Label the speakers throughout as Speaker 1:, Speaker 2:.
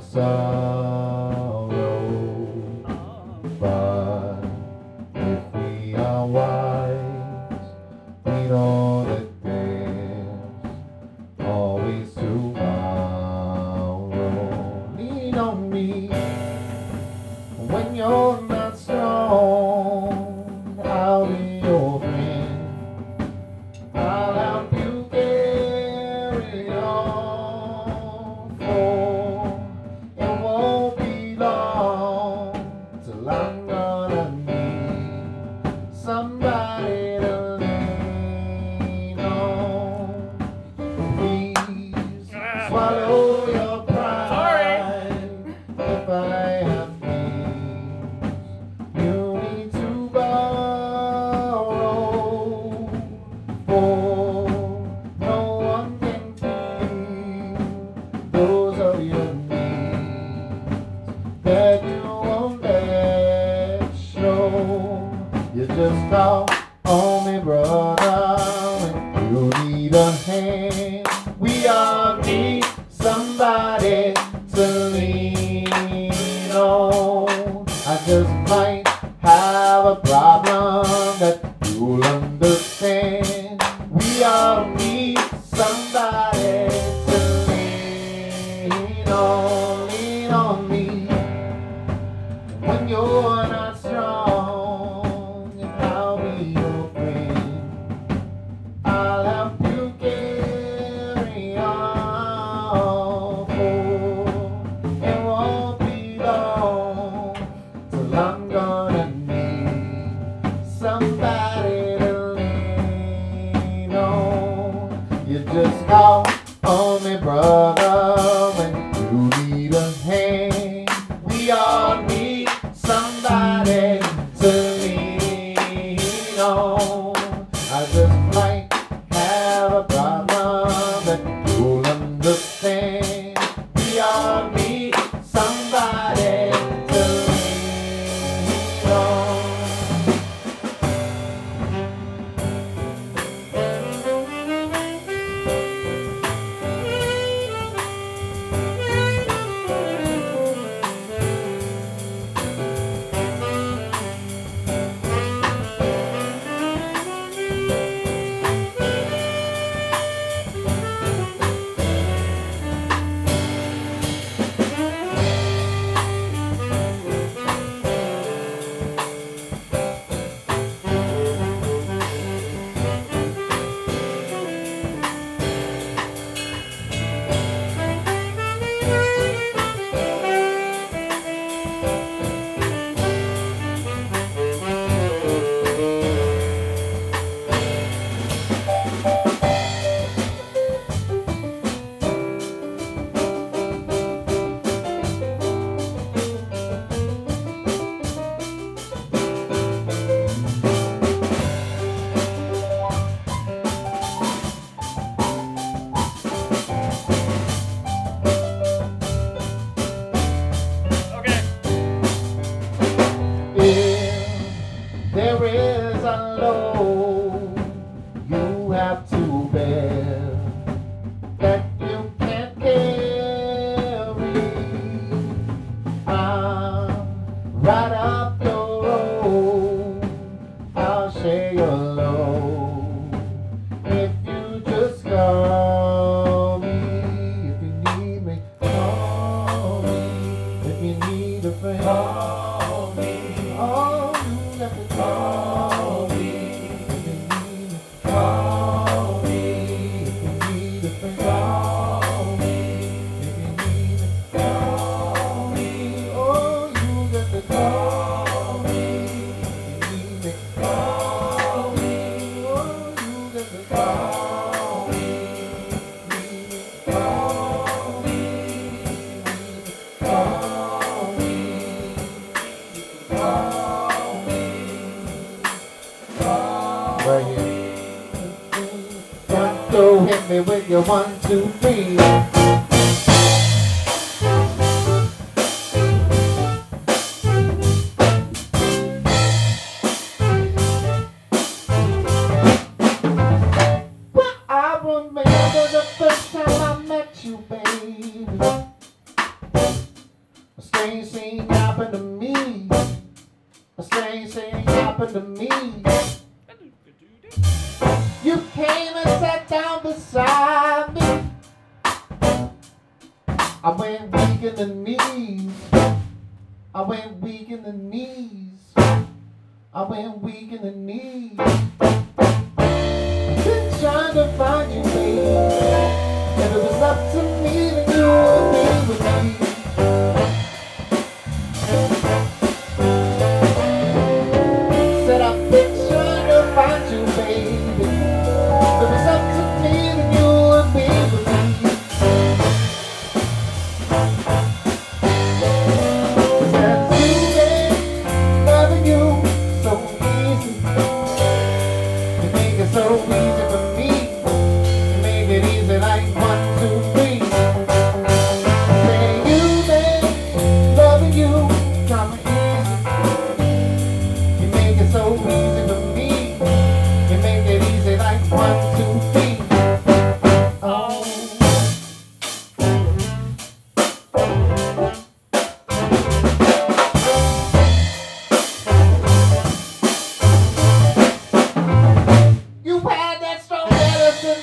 Speaker 1: sun. understand. We are. despair. right here. Got to hit me with your one, two, three. Strange thing happened to me. A strange thing happened to me. inside me. I went weak in the knees. I went weak in the knees. I went weak in the knees.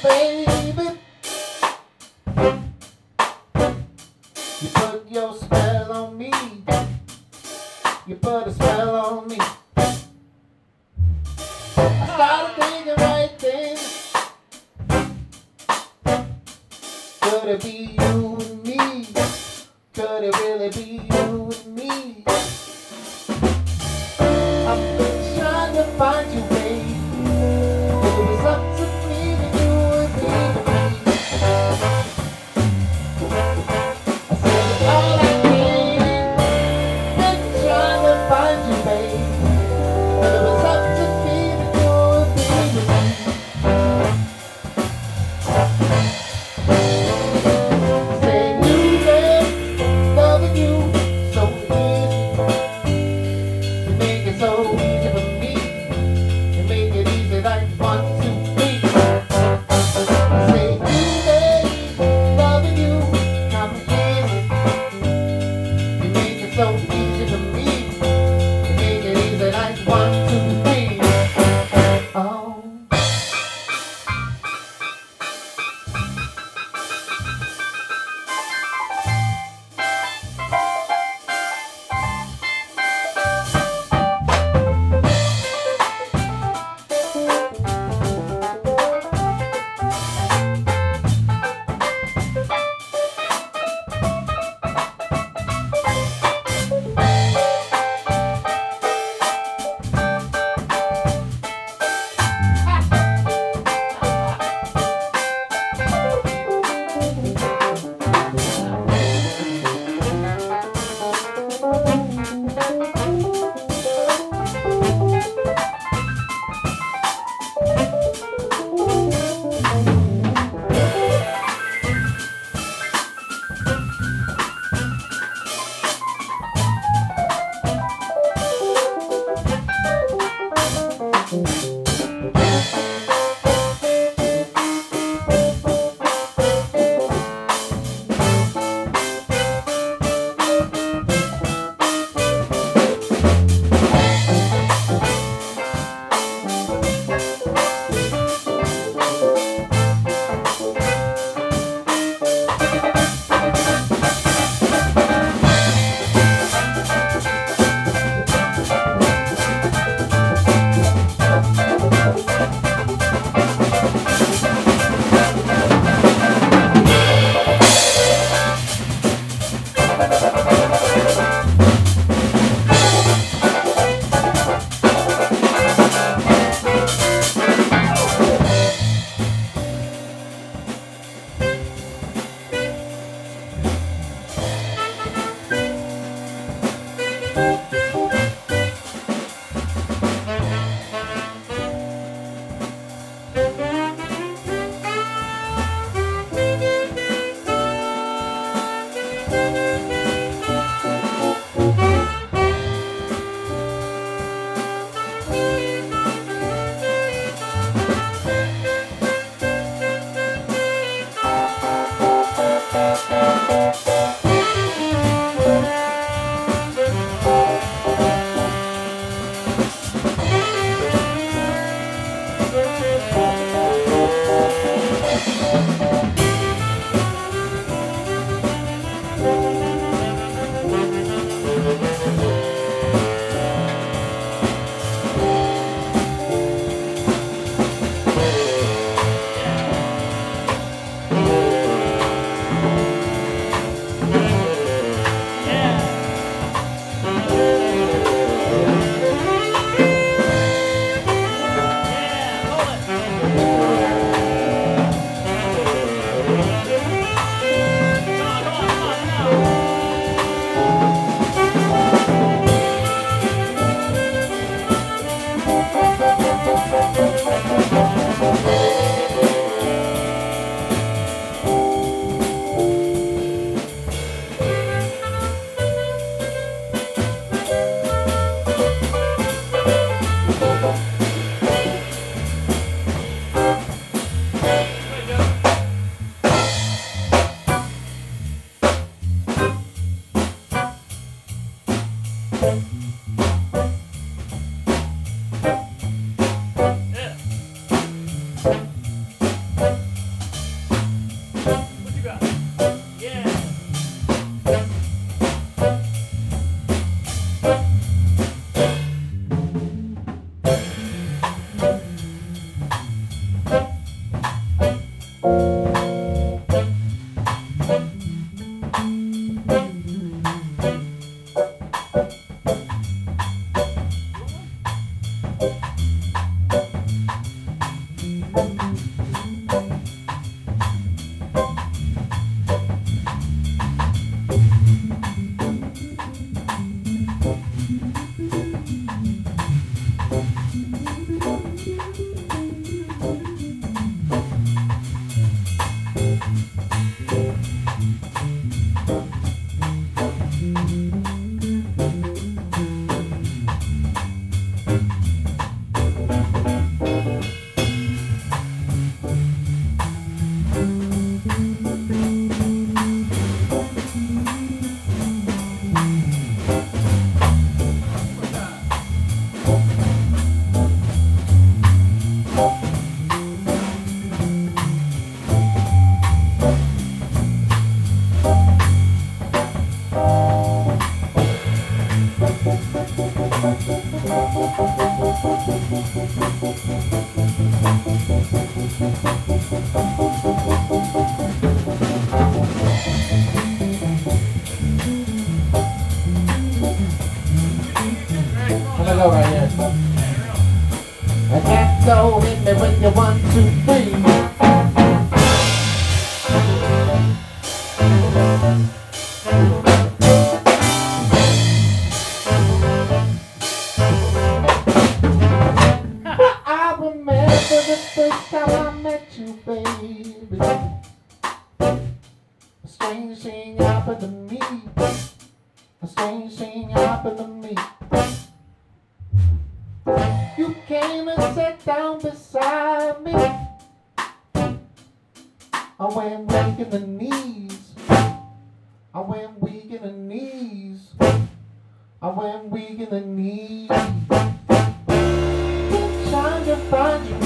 Speaker 1: baby. I can't go in there when you want to be. weak in the knees. I went weak in the knees. Trying to find you.